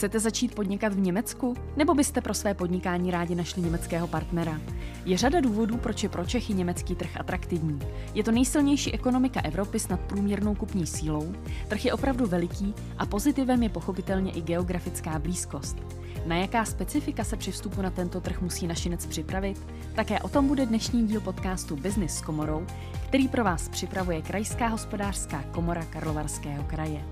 Chcete začít podnikat v Německu? Nebo byste pro své podnikání rádi našli německého partnera? Je řada důvodů, proč je pro Čechy německý trh atraktivní. Je to nejsilnější ekonomika Evropy s nadprůměrnou kupní sílou, trh je opravdu veliký a pozitivem je pochopitelně i geografická blízkost. Na jaká specifika se při vstupu na tento trh musí našinec připravit? Také o tom bude dnešní díl podcastu Business s komorou, který pro vás připravuje Krajská hospodářská komora Karlovarského kraje.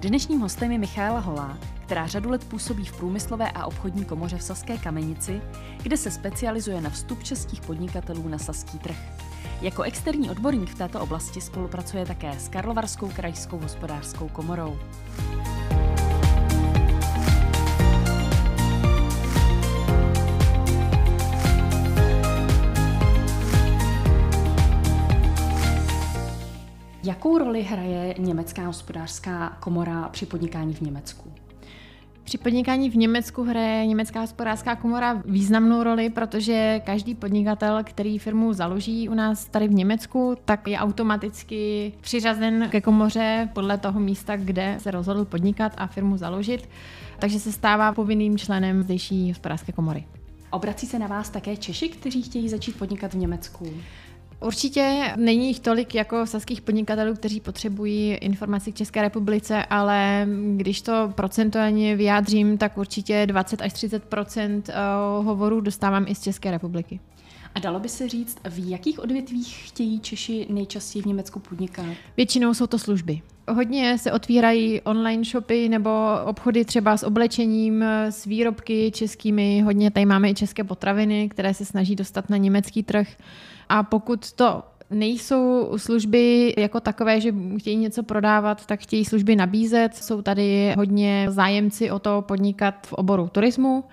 Dnešním hostem je Michaela Holá, která řadu let působí v průmyslové a obchodní komoře v Saské Kamenici, kde se specializuje na vstup českých podnikatelů na saský trh. Jako externí odborník v této oblasti spolupracuje také s Karlovarskou krajskou hospodářskou komorou. Roli hraje německá hospodářská komora při podnikání v Německu? Při podnikání v Německu hraje německá hospodářská komora významnou roli, protože každý podnikatel, který firmu založí u nás tady v Německu, tak je automaticky přiřazen ke komoře podle toho místa, kde se rozhodl podnikat a firmu založit, takže se stává povinným členem zdejší hospodářské komory. Obrací se na vás také Češi, kteří chtějí začít podnikat v Německu? Určitě není jich tolik jako saských podnikatelů, kteří potřebují informaci k České republice, ale když to procentuálně vyjádřím, tak určitě 20 až 30 eh, hovorů dostávám i z České republiky. A dalo by se říct, v jakých odvětvích chtějí Češi nejčastěji v Německu podnikat? Většinou jsou to služby. Hodně se otvírají online shopy nebo obchody třeba s oblečením, s výrobky českými. Hodně tady máme i české potraviny, které se snaží dostat na německý trh. A pokud to nejsou služby jako takové, že chtějí něco prodávat, tak chtějí služby nabízet. Jsou tady hodně zájemci o to podnikat v oboru turismu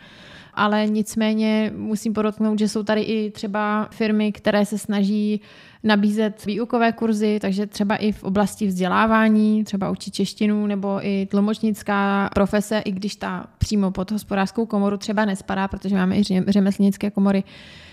ale nicméně musím podotknout, že jsou tady i třeba firmy, které se snaží nabízet výukové kurzy, takže třeba i v oblasti vzdělávání, třeba učit češtinu nebo i tlumočnická profese, i když ta přímo pod hospodářskou komoru třeba nespadá, protože máme i řemeslnické komory,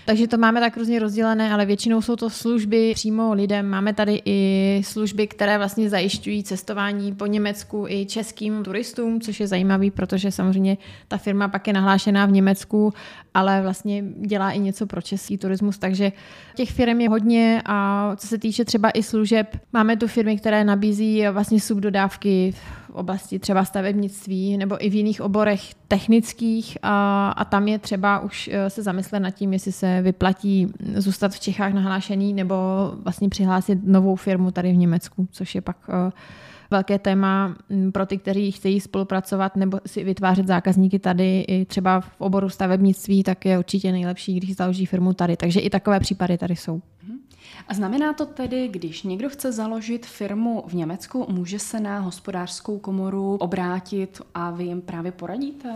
takže to máme tak různě rozdělené, ale většinou jsou to služby přímo lidem. Máme tady i služby, které vlastně zajišťují cestování po Německu i českým turistům, což je zajímavý, protože samozřejmě ta firma pak je nahlášená v Německu, ale vlastně dělá i něco pro český turismus, takže těch firm je hodně a co se týče třeba i služeb, máme tu firmy, které nabízí vlastně subdodávky v oblasti třeba stavebnictví nebo i v jiných oborech technických a, a tam je třeba už eh, se zamyslet nad tím, jestli se vyplatí zůstat v Čechách nahlášený nebo vlastně přihlásit novou firmu tady v Německu, což je pak uh, velké téma mm, pro ty, kteří chtějí spolupracovat nebo si vytvářet zákazníky tady i třeba v oboru stavebnictví, tak je určitě nejlepší, když založí firmu tady. Takže i takové případy tady jsou. Mhm. A znamená to tedy, když někdo chce založit firmu v Německu, může se na hospodářskou komoru obrátit a vy jim právě poradíte?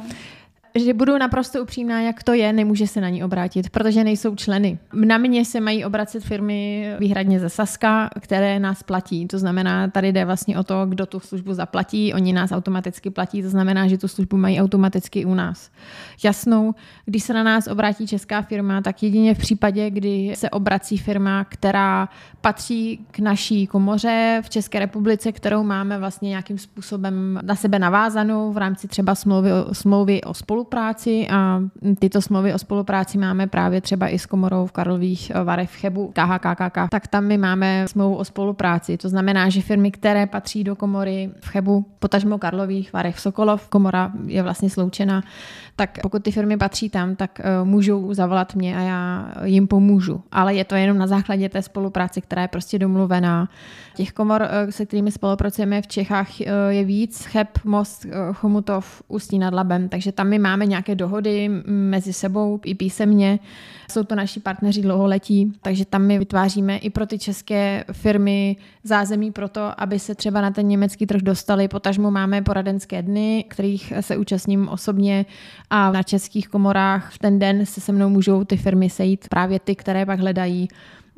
Že budu naprosto upřímná, jak to je, nemůže se na ní obrátit, protože nejsou členy. Na mě se mají obracet firmy výhradně ze Saska, které nás platí. To znamená, tady jde vlastně o to, kdo tu službu zaplatí. Oni nás automaticky platí, to znamená, že tu službu mají automaticky u nás. Jasnou, když se na nás obrátí česká firma, tak jedině v případě, kdy se obrací firma, která patří k naší komoře v České republice, kterou máme vlastně nějakým způsobem na sebe navázanou v rámci třeba smlouvy, smlouvy o spolu spolupráci a tyto smlouvy o spolupráci máme právě třeba i s komorou v Karlových Varech v Chebu, KHKKK, tak tam my máme smlouvu o spolupráci. To znamená, že firmy, které patří do komory v Chebu, potažmo Karlových Varech v Sokolov, komora je vlastně sloučena, tak pokud ty firmy patří tam, tak uh, můžou zavolat mě a já jim pomůžu. Ale je to jenom na základě té spolupráce, která je prostě domluvená. Těch komor, uh, se kterými spolupracujeme v Čechách, uh, je víc. Cheb, Most, Chomutov, Ústí nad Labem, takže tam my máme nějaké dohody mezi sebou i písemně. Jsou to naši partneři dlouholetí, takže tam my vytváříme i pro ty české firmy zázemí pro to, aby se třeba na ten německý trh dostali. Potažmo máme poradenské dny, kterých se účastním osobně a na českých komorách v ten den se se mnou můžou ty firmy sejít, právě ty, které pak hledají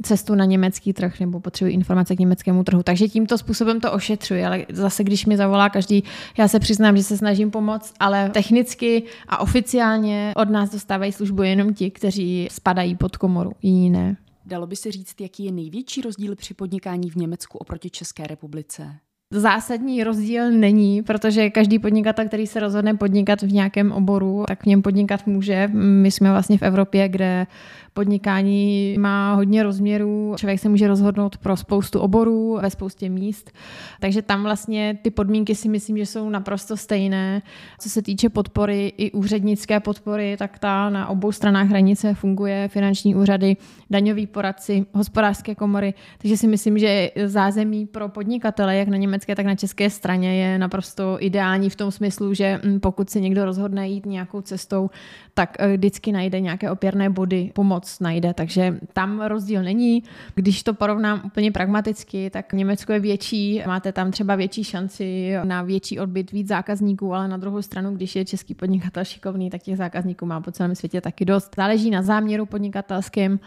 cestu na německý trh nebo potřebuji informace k německému trhu. Takže tímto způsobem to ošetřuji, ale zase, když mi zavolá každý, já se přiznám, že se snažím pomoct, ale technicky a oficiálně od nás dostávají službu jenom ti, kteří spadají pod komoru, jiní ne. Dalo by se říct, jaký je největší rozdíl při podnikání v Německu oproti České republice? Zásadní rozdíl není, protože každý podnikatel, který se rozhodne podnikat v nějakém oboru, tak v něm podnikat může. My jsme vlastně v Evropě, kde podnikání má hodně rozměrů. Člověk se může rozhodnout pro spoustu oborů ve spoustě míst. Takže tam vlastně ty podmínky si myslím, že jsou naprosto stejné. Co se týče podpory i úřednické podpory, tak ta na obou stranách hranice funguje. Finanční úřady, daňoví poradci, hospodářské komory. Takže si myslím, že zázemí pro podnikatele, jak na německé, tak na české straně, je naprosto ideální v tom smyslu, že mm, pokud se někdo rozhodne jít nějakou cestou, tak eh, vždycky najde nějaké opěrné body, pomoc najde, takže tam rozdíl není. Když to porovnám úplně pragmaticky, tak Německo je větší, máte tam třeba větší šanci na větší odbyt víc zákazníků, ale na druhou stranu, když je český podnikatel šikovný, tak těch zákazníků má po celém světě taky dost. Záleží na záměru podnikatelském.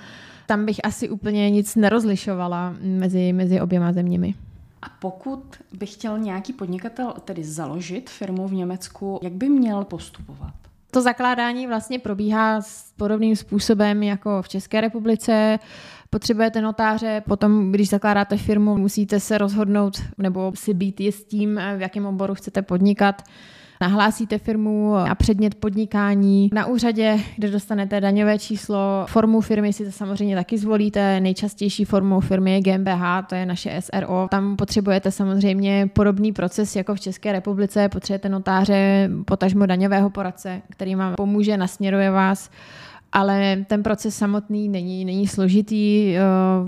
Tam bych asi úplně nic nerozlišovala mezi, mezi oběma zeměmi. A pokud by chtěl nějaký podnikatel tedy založit firmu v Německu, jak by měl postupovat? To zakládání vlastně probíhá s podobným způsobem jako v České republice. Potřebujete notáře, potom, když zakládáte firmu, musíte se rozhodnout nebo si být jistým, v jakém oboru chcete podnikat nahlásíte firmu a předmět podnikání na úřadě, kde dostanete daňové číslo. Formu firmy si to samozřejmě taky zvolíte. Nejčastější formou firmy je GmbH, to je naše SRO. Tam potřebujete samozřejmě podobný proces jako v České republice. Potřebujete notáře, potažmo daňového poradce, který vám pomůže, nasměruje vás ale ten proces samotný není, není složitý,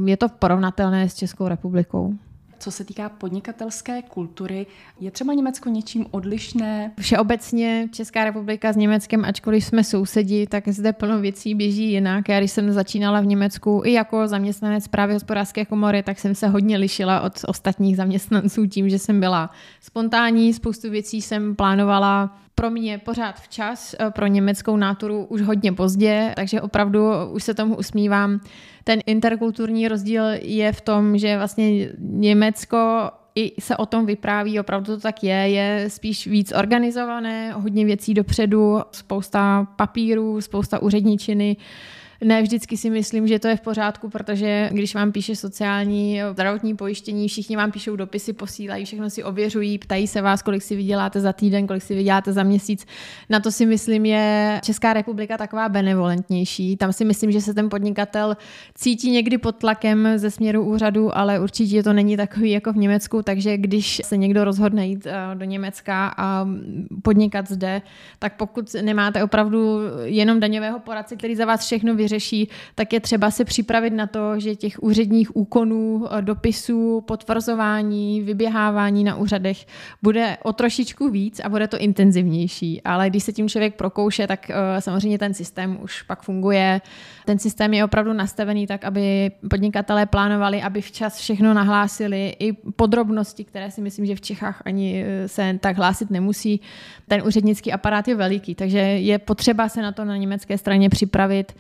je to porovnatelné s Českou republikou. Co se týká podnikatelské kultury, je třeba Německo něčím odlišné? Všeobecně Česká republika s Německem, ačkoliv jsme sousedi, tak zde plno věcí běží jinak. Já když jsem začínala v Německu i jako zaměstnanec právě hospodářské komory, tak jsem se hodně lišila od ostatních zaměstnanců tím, že jsem byla spontánní, spoustu věcí jsem plánovala pro mě pořád včas, eh, pro německou náturu už hodně pozdě, takže opravdu už se tomu usmívám. Ten interkulturní rozdíl je v tom, že vlastně Německo i se o tom vypráví, opravdu to tak je, je spíš víc organizované, hodně věcí dopředu, spousta papírů, spousta úředničiny, ne vždycky si myslím, že to je v pořádku, protože když vám píše sociální zdravotní pojištění, všichni vám píšou dopisy, posílají, všechno si ověřují, ptají se vás, kolik si vyděláte za týden, kolik si vyděláte za měsíc. Na to si myslím, je Česká republika taková benevolentnější. Tam si myslím, že se ten podnikatel cítí někdy pod tlakem ze směru úřadu, ale určitě to není takový jako v Německu, takže když se někdo rozhodne jít eh, do Německa a podnikat zde, tak pokud nemáte opravdu jenom daňového poradce, který za vás všechno vyřeší, vyřeší, tak je třeba se připravit na to, že těch úředních úkonů, eh, dopisů, potvrzování, vyběhávání na úřadech bude o trošičku víc a bude to intenzivnější. Ale když se tím člověk prokouše, tak eh, samozřejmě ten systém už pak funguje. Ten systém je opravdu nastavený tak, aby podnikatelé plánovali, aby včas všechno nahlásili, i podrobnosti, které si myslím, že v Čechách ani eh, se tak hlásit nemusí. Ten úřednický aparát je veliký, takže je potřeba se na to na německé straně připravit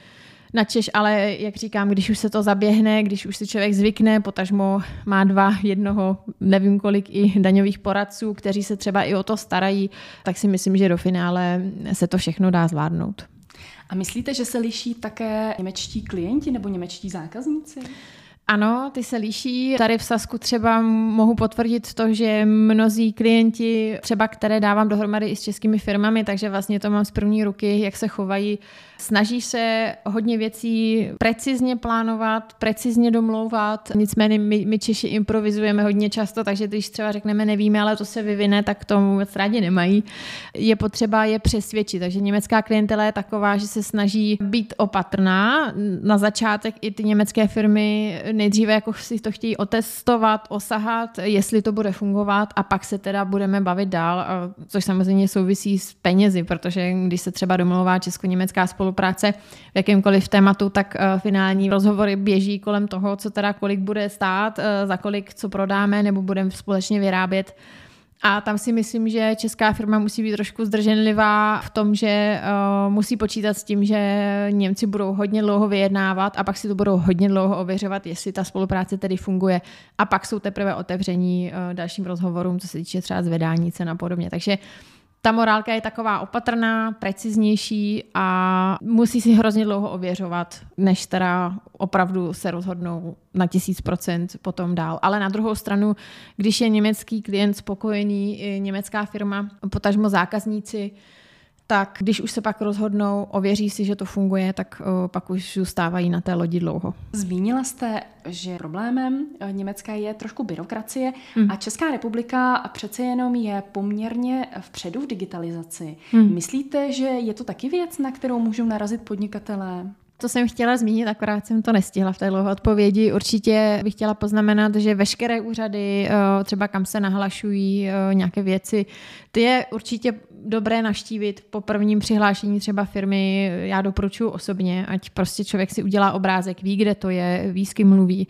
načeš, ale jak říkám, když už se to zaběhne, když už si člověk zvykne, potažmo má dva, jednoho, nevím kolik i daňových poradců, kteří se třeba i o to starají, tak si myslím, že do finále se to všechno dá zvládnout. A myslíte, že se liší také němečtí klienti nebo němečtí zákazníci? Ano, ty se liší. Tady v Sasku třeba mohu potvrdit to, že mnozí klienti, třeba které dávám dohromady i s českými firmami, takže vlastně to mám z první ruky, jak se chovají Snaží se hodně věcí precizně plánovat, precizně domlouvat, nicméně my, my Češi improvizujeme hodně často, takže když třeba řekneme nevíme, ale to se vyvine, tak to vůbec rádi nemají. Je potřeba je přesvědčit, takže německá klientela je taková, že se snaží být opatrná. Na začátek i ty německé firmy nejdříve jako si to chtějí otestovat, osahat, jestli to bude fungovat a pak se teda budeme bavit dál, což samozřejmě souvisí s penězi, protože když se třeba domlouvá česko-německá spolupráce, spolupráce v jakémkoliv tématu, tak eh, finální rozhovory běží kolem toho, co teda kolik bude stát, eh, za kolik co prodáme nebo budeme společně vyrábět. A tam si myslím, že česká firma musí být trošku zdrženlivá v tom, že uh, musí počítat s tím, že Němci budou hodně dlouho vyjednávat a pak si to budou hodně dlouho ověřovat, jestli ta spolupráce tedy funguje. A pak jsou teprve otevření uh, dalším rozhovorům, co se týče třeba zvedání cen a podobně. Takže ta morálka je taková opatrná, preciznější a musí si hrozně dlouho ověřovat, než teda opravdu se rozhodnou na tisíc procent potom dál. Ale na druhou stranu, když je německý klient spokojený, německá firma, potažmo zákazníci, tak když už se pak rozhodnou, ověří si, že to funguje, tak o, pak už zůstávají na té lodi dlouho. Zmínila jste, že problémem e, Německa je trošku byrokracie hmm. a Česká republika přece jenom je poměrně vpředu v digitalizaci. Hmm. Myslíte, že je to taky věc, na kterou můžou narazit podnikatelé? To jsem chtěla zmínit, akorát jsem to nestihla v té dlouhé odpovědi. Určitě bych chtěla poznamenat, že veškeré úřady, e, třeba kam se nahlašují nějaké věci, ty je určitě dobré naštívit po prvním přihlášení třeba firmy, já doporučuji osobně, ať prostě člověk si udělá obrázek, ví, kde to je, ví, s kým mluví.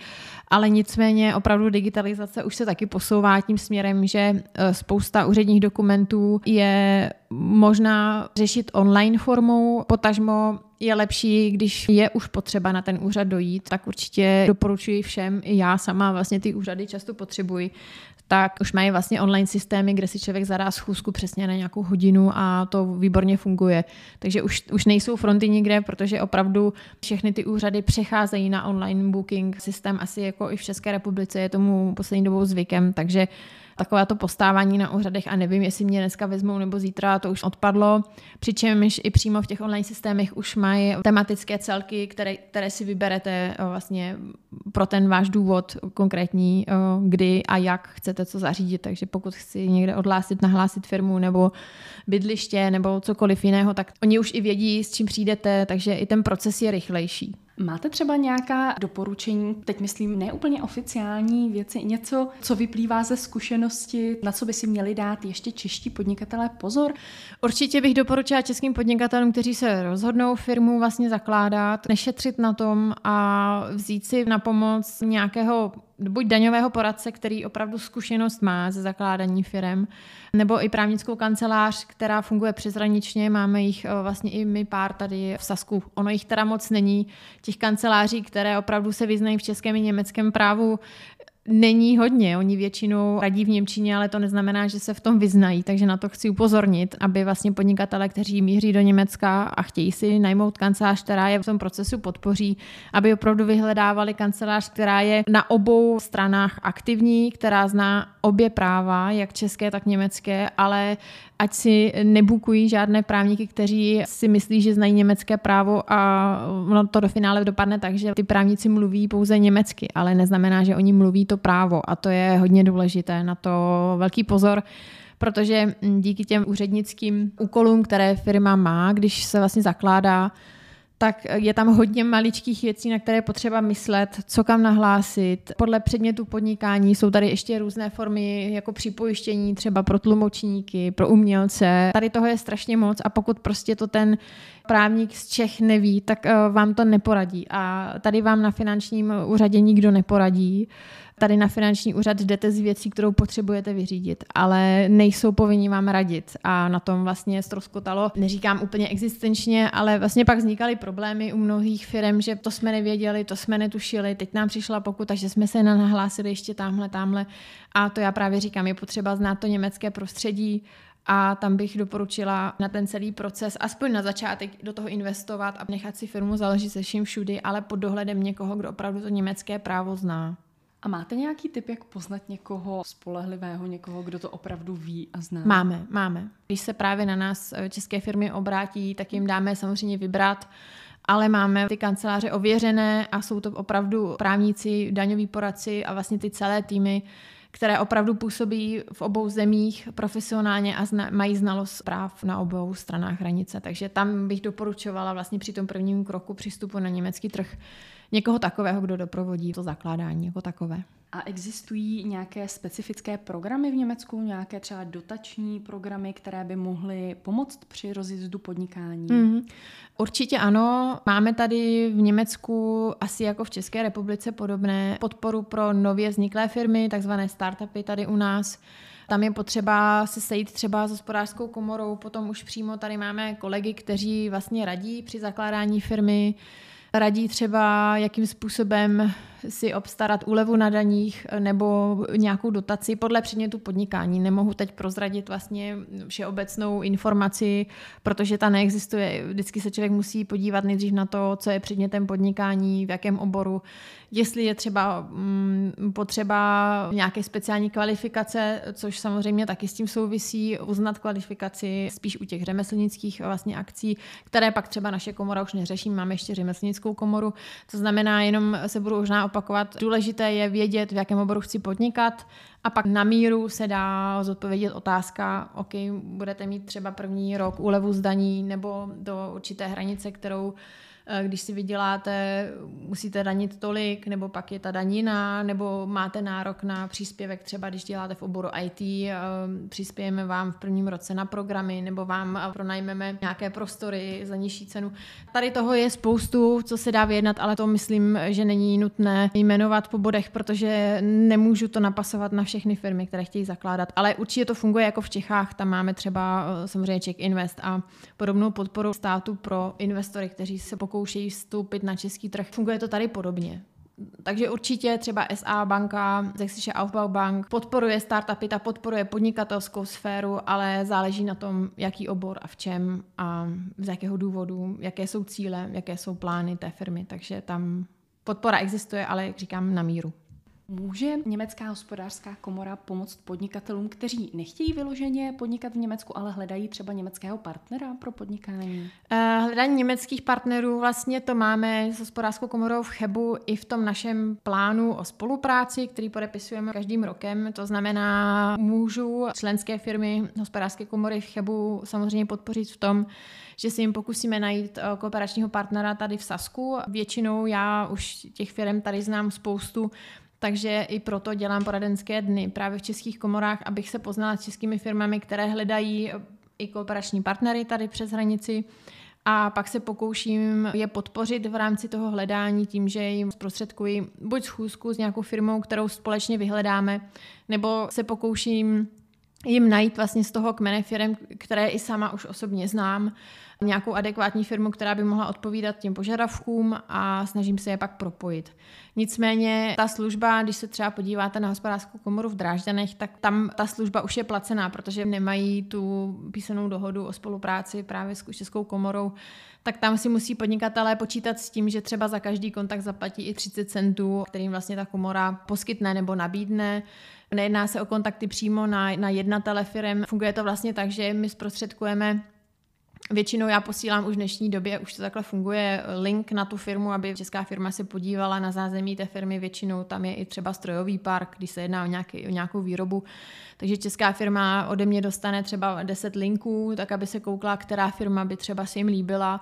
Ale nicméně opravdu digitalizace už se taky posouvá tím směrem, že e, spousta úředních dokumentů je možná řešit online formou, potažmo je lepší, když je už potřeba na ten úřad dojít, tak určitě doporučuji všem, i já sama vlastně ty úřady často potřebuji, tak už mají vlastně online systémy, kde si člověk zadá schůzku přesně na nějakou hodinu a to výborně funguje. Takže už, už nejsou fronty nikde, protože opravdu všechny ty úřady přecházejí na online booking systém, asi jako i v České republice je tomu poslední dobou zvykem, takže takové to postávání na úřadech a nevím, jestli mě dneska vezmou nebo zítra, to už odpadlo. Přičemž i přímo v těch online systémech už mají tematické celky, které, které si vyberete vlastně pro ten váš důvod konkrétní, kdy a jak chcete co zařídit. Takže pokud chci někde odhlásit, nahlásit firmu nebo bydliště nebo cokoliv jiného, tak oni už i vědí, s čím přijdete, takže i ten proces je rychlejší. Máte třeba nějaká doporučení, teď myslím neúplně oficiální věci, něco, co vyplývá ze zkušenosti, na co by si měli dát ještě čeští podnikatelé pozor? Určitě bych doporučila českým podnikatelům, kteří se rozhodnou firmu vlastně zakládat, nešetřit na tom a vzít si na pomoc nějakého buď daňového poradce, který opravdu zkušenost má ze zakládání firm, nebo i právnickou kancelář, která funguje přeshraničně. Máme jich eh, vlastně i my pár tady v Sasku. Ono jich teda moc není. Těch kanceláří, které opravdu se vyznají v českém i německém právu, není hodně. Oni většinou radí v Němčině, ale to neznamená, že se v tom vyznají, takže na to chci upozornit, aby vlastně podnikatele, kteří míří do Německa a chtějí si najmout kancelář, která je v tom procesu podpoří, aby opravdu vyhledávali kancelář, která je na obou stranách aktivní, která zná obě práva, jak české, tak německé, ale ať si nebukují žádné právníky, kteří si myslí, že znají německé právo a ono to do finále dopadne tak, že ty právníci mluví pouze německy, ale neznamená, že oni mluví to právo a to je hodně důležité. Na to velký pozor, protože díky těm úřednickým úkolům, které firma má, když se vlastně zakládá, tak je tam hodně maličkých věcí, na které je potřeba myslet, co kam nahlásit. Podle předmětu podnikání jsou tady ještě různé formy jako připojištění, třeba pro tlumočníky, pro umělce. Tady toho je strašně moc a pokud prostě to ten právník z Čech neví, tak eh, vám to neporadí. A tady vám na finančním úřadě nikdo neporadí. Tady na finanční úřad jdete z věcí, kterou potřebujete vyřídit, ale nejsou povinni vám radit. A na tom vlastně stroskotalo, neříkám úplně existenčně, ale vlastně pak vznikaly problémy u mnohých firm, že to jsme nevěděli, to jsme netušili, teď nám přišla pokuta, že jsme se nahlásili ještě tamhle, tamhle. A to já právě říkám, je potřeba znát to německé prostředí, a tam bych doporučila na ten celý proces, aspoň na začátek do toho investovat a nechat si firmu založit se vším všudy, ale pod dohledem někoho, kdo opravdu to německé právo zná. A máte nějaký tip, jak poznat někoho spolehlivého, někoho, kdo to opravdu ví a zná? Máme, máme. Když se právě na nás eh, české firmy obrátí, tak jim dáme samozřejmě vybrat, ale máme ty kanceláře ověřené a jsou to opravdu právníci, daňoví poradci a vlastně ty celé týmy, které opravdu působí v obou zemích profesionálně a zna, mají znalost práv na obou stranách hranice. Takže tam bych doporučovala vlastně při tom prvním kroku přístupu na německý trh někoho takového, kdo doprovodí to zakládání jako takové. A existují nějaké specifické programy v Německu, nějaké třeba dotační programy, které by mohly pomoct při rozjezdu podnikání? Mm, určitě ano. Máme tady v Německu, asi jako v České republice podobné, podporu pro nově vzniklé firmy, takzvané startupy tady u nás. Tam je potřeba se sejít třeba s hospodářskou komorou, potom už přímo tady máme kolegy, kteří vlastně radí při zakládání firmy, radí třeba, jakým způsobem si obstarat úlevu na daních nebo nějakou dotaci podle předmětu podnikání. Nemohu teď prozradit vlastně všeobecnou informaci, protože ta neexistuje. Vždycky se člověk musí podívat nejdřív na to, co je předmětem podnikání, v jakém oboru, jestli je třeba mm, potřeba nějaké speciální kvalifikace, což samozřejmě taky s tím souvisí, uznat kvalifikaci spíš u těch řemeslnických vlastně akcí, které pak třeba naše komora už neřeší, máme ještě řemeslnickou komoru, to znamená, jenom se budu možná opakovat, důležité je vědět, v jakém oboru chci podnikat a pak na míru se dá zodpovědět otázka, OK, budete mít třeba první rok úlevu zdaní nebo do určité hranice, kterou když si vyděláte, musíte danit tolik, nebo pak je ta danina, nebo máte nárok na příspěvek, třeba když děláte v oboru IT, eh, přispějeme vám v prvním roce na programy, nebo vám pronajmeme nějaké prostory za nižší cenu. Tady toho je spoustu, co se dá vyjednat, ale to myslím, že není nutné jmenovat po bodech, protože nemůžu to napasovat na všechny firmy, které chtějí zakládat. Ale určitě to funguje jako v Čechách, tam máme třeba eh, samozřejmě Czech Invest a podobnou podporu státu pro investory, kteří se pokouší pokoušejí vstoupit na český trh. Funguje to tady podobně. Takže určitě třeba SA banka, Sächsische Aufbau Bank podporuje startupy, ta podporuje podnikatelskou sféru, ale záleží na tom, jaký obor a v čem a z jakého důvodu, jaké jsou cíle, jaké jsou plány té firmy. Takže tam podpora existuje, ale jak říkám, na míru. Může německá hospodářská komora pomoct podnikatelům, kteří nechtějí vyloženě podnikat v Německu, ale hledají třeba německého partnera pro podnikání? Uh, hledání německých partnerů vlastně to máme s hospodářskou komorou v Chebu i v tom našem plánu o spolupráci, který podepisujeme každým rokem. To znamená, můžu členské firmy hospodářské komory v Chebu samozřejmě podpořit v tom, že si jim pokusíme najít eh, kooperačního partnera tady v Sasku. Většinou já už těch firm tady znám spoustu, takže i proto dělám poradenské dny právě v českých komorách, abych se poznala s českými firmami, které hledají i kooperační partnery tady přes hranici. A pak se pokouším je podpořit v rámci toho hledání tím, že jim zprostředkuji buď schůzku s nějakou firmou, kterou společně vyhledáme, nebo se pokouším jim najít vlastně z toho kmene firm, které i sama už osobně znám, nějakou adekvátní firmu, která by mohla odpovídat těm požadavkům a snažím se je pak propojit. Nicméně ta služba, když se třeba podíváte na hospodářskou komoru v Drážďanech, tak tam ta služba už je placená, protože nemají tu písanou dohodu o spolupráci právě s Českou komorou, tak tam si musí podnikatelé počítat s tím, že třeba za každý kontakt zaplatí i 30 centů, kterým vlastně ta komora poskytne nebo nabídne. Nejedná se o kontakty přímo na, na jednatele firm. Funguje to vlastně tak, že my zprostředkujeme Většinou já posílám už v dnešní době, už to takhle funguje, link na tu firmu, aby česká firma se podívala na zázemí té firmy. Většinou tam je i třeba strojový park, když se jedná o, nějaký, o nějakou výrobu. Takže česká firma ode mě dostane třeba 10 linků, tak aby se koukla, která firma by třeba si jim líbila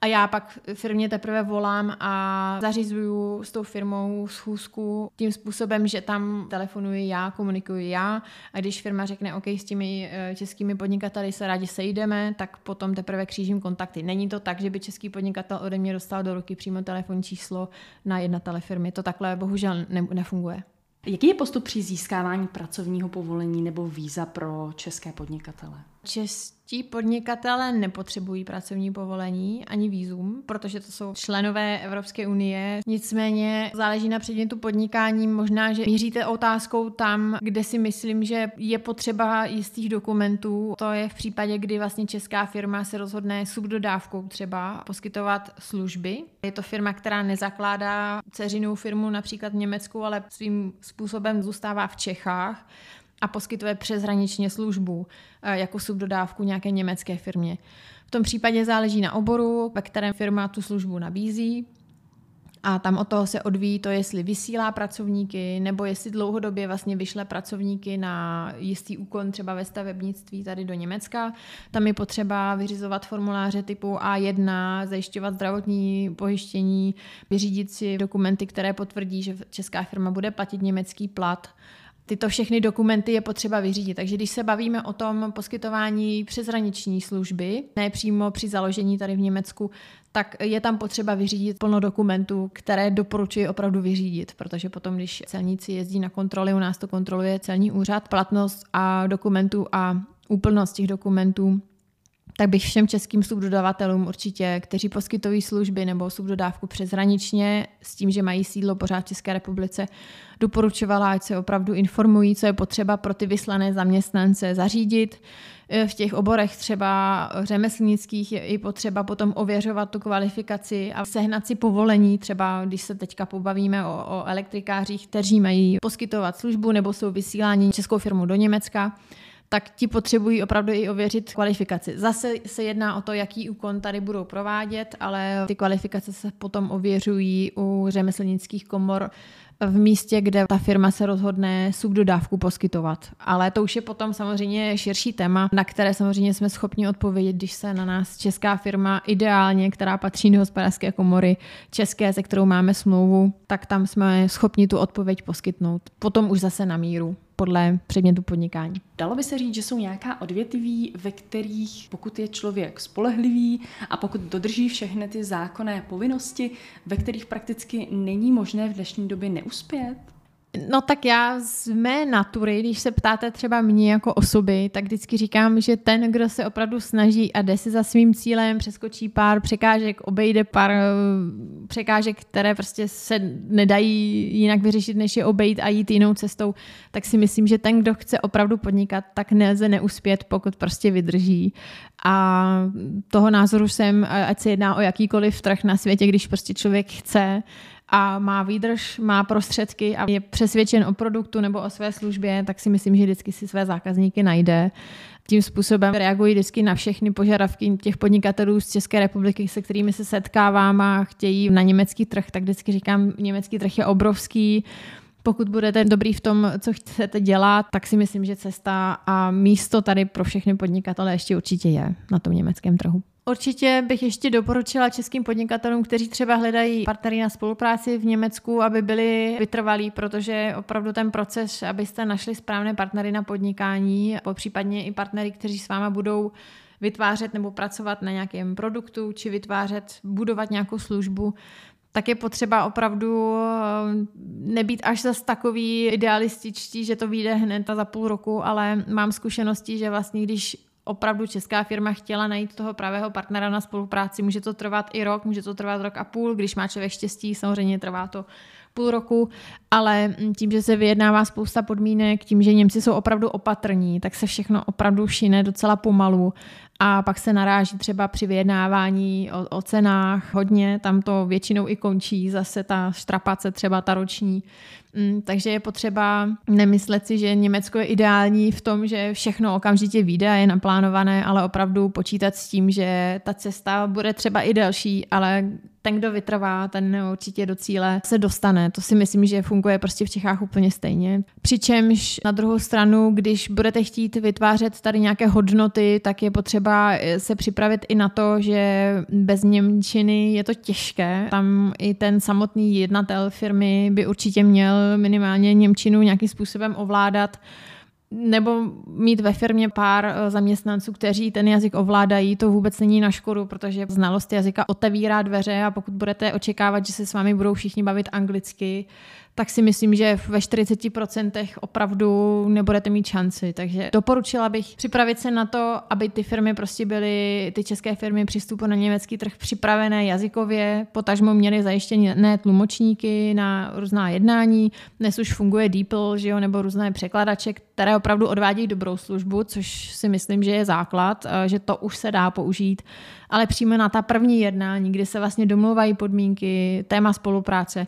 a já pak firmě teprve volám a zařizuju s tou firmou schůzku tím způsobem, že tam telefonuji já, komunikuji já a když firma řekne, OK, s těmi eh, českými podnikateli se rádi sejdeme, tak potom teprve křížím kontakty. Není to tak, že by český podnikatel ode mě dostal do ruky přímo telefonní číslo na jednatele firmy. To takhle bohužel ne- nefunguje. Jaký je postup při získávání pracovního povolení nebo víza pro české podnikatele? Čestí podnikatele nepotřebují pracovní povolení ani výzum, protože to jsou členové Evropské unie. Nicméně záleží na předmětu podnikání. Možná, že míříte otázkou tam, kde si myslím, že je potřeba jistých dokumentů. To je v případě, kdy vlastně česká firma se rozhodne subdodávkou třeba poskytovat služby. Je to firma, která nezakládá ceřinou firmu například v Německu, ale svým způsobem zůstává v Čechách a poskytuje přeshraničně službu eh, jako subdodávku nějaké německé firmě. V tom případě záleží na oboru, ve kterém firma tu službu nabízí. A tam od toho se odvíjí to, jestli vysílá pracovníky, nebo jestli dlouhodobě vlastně vyšle pracovníky na jistý úkon třeba ve stavebnictví tady do Německa. Tam je potřeba vyřizovat formuláře typu A1, zajišťovat zdravotní pojištění, vyřídit si dokumenty, které potvrdí, že česká firma bude platit německý plat tyto všechny dokumenty je potřeba vyřídit. Takže když se bavíme o tom poskytování přeshraniční služby, ne přímo při založení tady v Německu, tak je tam potřeba vyřídit plno dokumentů, které doporučuji opravdu vyřídit, protože potom, když celníci jezdí na kontroly, u nás to kontroluje celní úřad, platnost a dokumentů a úplnost těch dokumentů tak bych všem českým subdodavatelům určitě, kteří poskytují služby nebo subdodávku přeshraničně s tím, že mají sídlo pořád v České republice, doporučovala, ať se opravdu informují, co je potřeba pro ty vyslané zaměstnance zařídit. E, v těch oborech třeba řemeslnických je i potřeba potom ověřovat tu kvalifikaci a sehnat si povolení, třeba když se teďka pobavíme o, o elektrikářích, kteří mají poskytovat službu nebo jsou vysíláni českou firmu do Německa, tak ti potřebují opravdu i ověřit kvalifikaci. Zase se jedná o to, jaký úkon tady budou provádět, ale ty kvalifikace se potom ověřují u řemeslnických komor v místě, kde ta firma se rozhodne subdodávku poskytovat. Ale to už je potom samozřejmě širší téma, na které samozřejmě jsme schopni odpovědět, když se na nás česká firma ideálně, která patří do hospodářské komory české, se kterou máme smlouvu, tak tam jsme schopni tu odpověď poskytnout. Potom už zase na míru podle předmětu podnikání. Dalo by se říct, že jsou nějaká odvětví, ve kterých pokud je člověk spolehlivý a pokud dodrží všechny ty zákonné povinnosti, ve kterých prakticky není možné v dnešní době neuspět? No tak já z mé natury, když se ptáte třeba mě jako osoby, tak vždycky říkám, že ten, kdo se opravdu snaží a jde si za svým cílem, přeskočí pár překážek, obejde pár eh, překážek, které prostě se nedají jinak vyřešit, než je obejít a jít jinou cestou, tak si myslím, že ten, kdo chce opravdu podnikat, tak nelze neuspět, pokud prostě vydrží. A toho názoru jsem, ať se jedná o jakýkoliv trh na světě, když prostě člověk chce, a má výdrž, má prostředky a je přesvědčen o produktu nebo o své službě, tak si myslím, že vždycky si své zákazníky najde. Tím způsobem reagují vždycky na všechny požadavky těch podnikatelů z České republiky, se kterými se setkávám a chtějí na německý trh, tak vždycky říkám, německý trh je obrovský, pokud budete dobrý v tom, co chcete dělat, tak si myslím, že cesta a místo tady pro všechny podnikatele ještě určitě je na tom německém trhu. Určitě bych ještě doporučila českým podnikatelům, kteří třeba hledají partnery na spolupráci v Německu, aby byli vytrvalí, protože opravdu ten proces, abyste našli správné partnery na podnikání, případně i partnery, kteří s váma budou vytvářet nebo pracovat na nějakém produktu, či vytvářet, budovat nějakou službu, tak je potřeba opravdu eh, nebýt až zas takový idealističtí, že to vyjde hned a za půl roku, ale mám zkušenosti, že vlastně když opravdu česká firma chtěla najít toho pravého partnera na spolupráci. Může to trvat i rok, může to trvat rok a půl, když má člověk štěstí, samozřejmě trvá to půl roku, ale tím, že se vyjednává spousta podmínek, tím, že Němci jsou opravdu opatrní, tak se všechno opravdu šine docela pomalu a pak se naráží třeba při vyjednávání o, o cenách hodně, tam to většinou i končí, zase ta štrapace třeba ta roční. Mm, takže je potřeba nemyslet si, že Německo je ideální v tom, že všechno okamžitě vyjde a je naplánované, ale opravdu počítat s tím, že ta cesta bude třeba i delší, ale ten, kdo vytrvá, ten určitě do cíle se dostane. To si myslím, že funguje prostě v Čechách úplně stejně. Přičemž na druhou stranu, když budete chtít vytvářet tady nějaké hodnoty, tak je potřeba se připravit i na to, že bez Němčiny je to těžké. Tam i ten samotný jednatel firmy by určitě měl minimálně Němčinu nějakým způsobem ovládat nebo mít ve firmě pár eh, zaměstnanců, kteří ten jazyk ovládají, to vůbec není na škodu, protože znalost jazyka otevírá dveře a pokud budete očekávat, že se s vámi budou všichni bavit anglicky, tak si myslím, že ve 40% opravdu nebudete mít šanci. Takže doporučila bych připravit se na to, aby ty firmy prostě byly, ty české firmy přístupu na německý trh připravené jazykově, potažmo měly zajištěné tlumočníky na různá jednání. Dnes už funguje DeepL, že jo, nebo různé překladače, které opravdu odvádějí dobrou službu, což si myslím, že je základ, eh, že to už se dá použít. Ale přímo na ta první jednání, kdy se vlastně domluvají podmínky, téma spolupráce,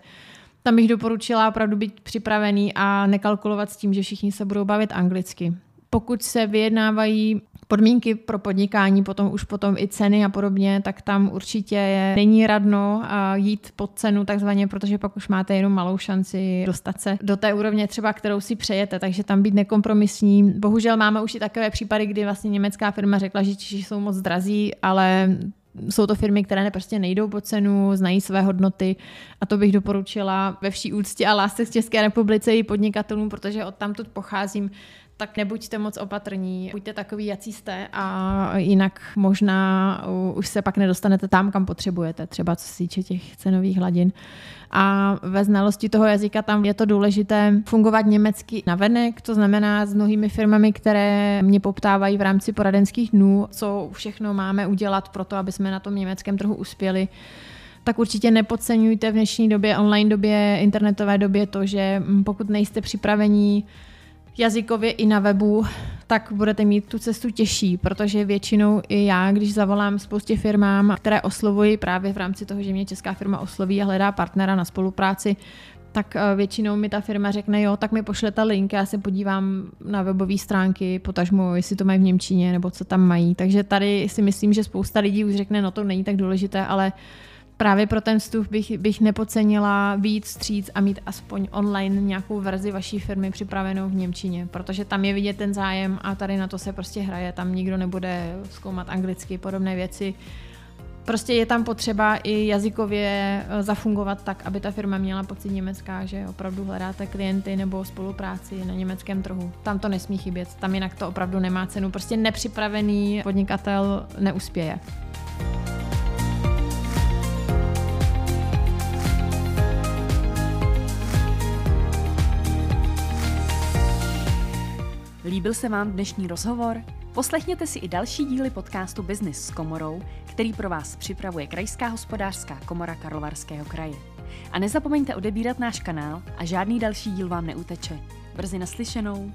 tam bych doporučila opravdu být připravený a nekalkulovat s tím, že všichni se budou bavit anglicky. Pokud se vyjednávají podmínky pro podnikání, potom už potom i ceny a podobně, tak tam určitě je, není radno jít pod cenu takzvaně, protože pak už máte jenom malou šanci dostat se do té úrovně třeba, kterou si přejete, takže tam být nekompromisní. Bohužel máme už i takové případy, kdy vlastně německá firma řekla, že Češi jsou moc drazí, ale Jsou to firmy, které prostě nejdou po cenu, znají své hodnoty a to bych doporučila ve vší úctě a lásce z České republice i podnikatelům, protože od tamtud pocházím, tak nebuďte moc opatrní, buďte takový, jací jste a jinak možná už se pak nedostanete tam, kam potřebujete, třeba co se týče těch cenových hladin. A ve znalosti toho jazyka tam je to důležité fungovat německy navenek, to znamená s mnohými firmami, které mě poptávají v rámci poradenských dnů, co všechno máme udělat pro to, aby jsme na tom německém trhu uspěli tak určitě nepodceňujte v dnešní době, online době, internetové době to, že pokud nejste připravení jazykově i na webu, tak budete mít tu cestu těžší, protože většinou i já, když zavolám spoustě firmám, které oslovuji právě v rámci toho, že mě česká firma osloví a hledá partnera na spolupráci, tak eh, většinou mi ta firma řekne, jo, tak mi pošlete link, já se podívám na webové stránky, potažmo, jestli to mají v Němčině, nebo co tam mají. Takže tady si myslím, že spousta lidí už řekne, no to není tak důležité, ale právě pro ten vstup bych, bych nepocenila víc stříc a mít aspoň online nějakou verzi vaší firmy připravenou v Němčině, protože tam je vidět ten zájem a tady na to se prostě hraje, tam nikdo nebude zkoumat anglicky, podobné věci. Prostě je tam potřeba i jazykově eh, zafungovat tak, aby ta firma měla pocit německá, že opravdu hledáte klienty nebo spolupráci na německém trhu. Tam to nesmí chybět, tam jinak to opravdu nemá cenu. Prostě nepřipravený podnikatel neuspěje. Líbil se vám dnešní rozhovor? Poslechněte si i další díly podcastu Business s komorou, který pro vás připravuje Krajská hospodářská komora Karlovarského kraje. A nezapomeňte odebírat náš kanál a žádný další díl vám neuteče. Brzy naslyšenou.